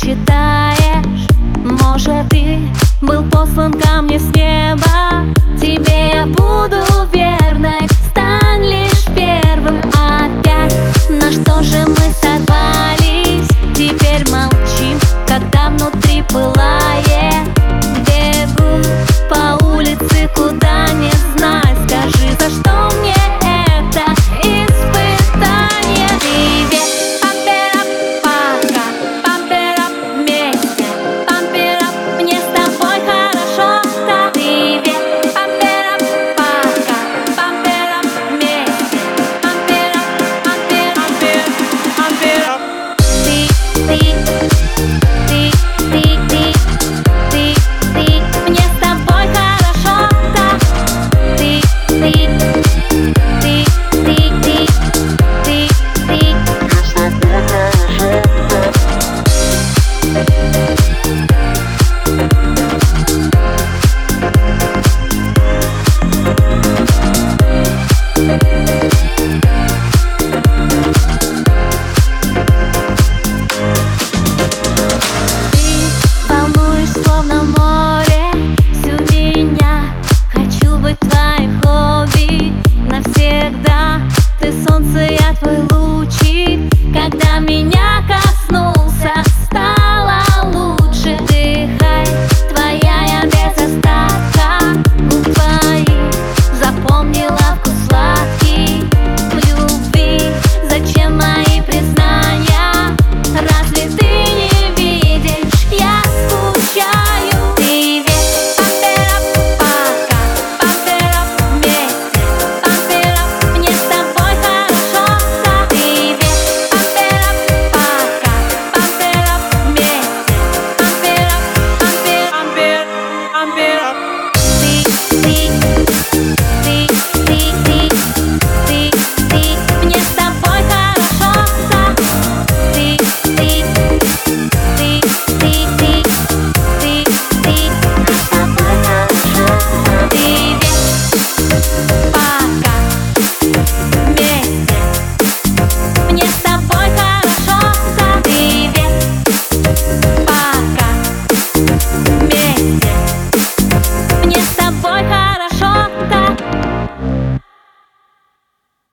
читаешь? Может, ты был послан ко мне с неба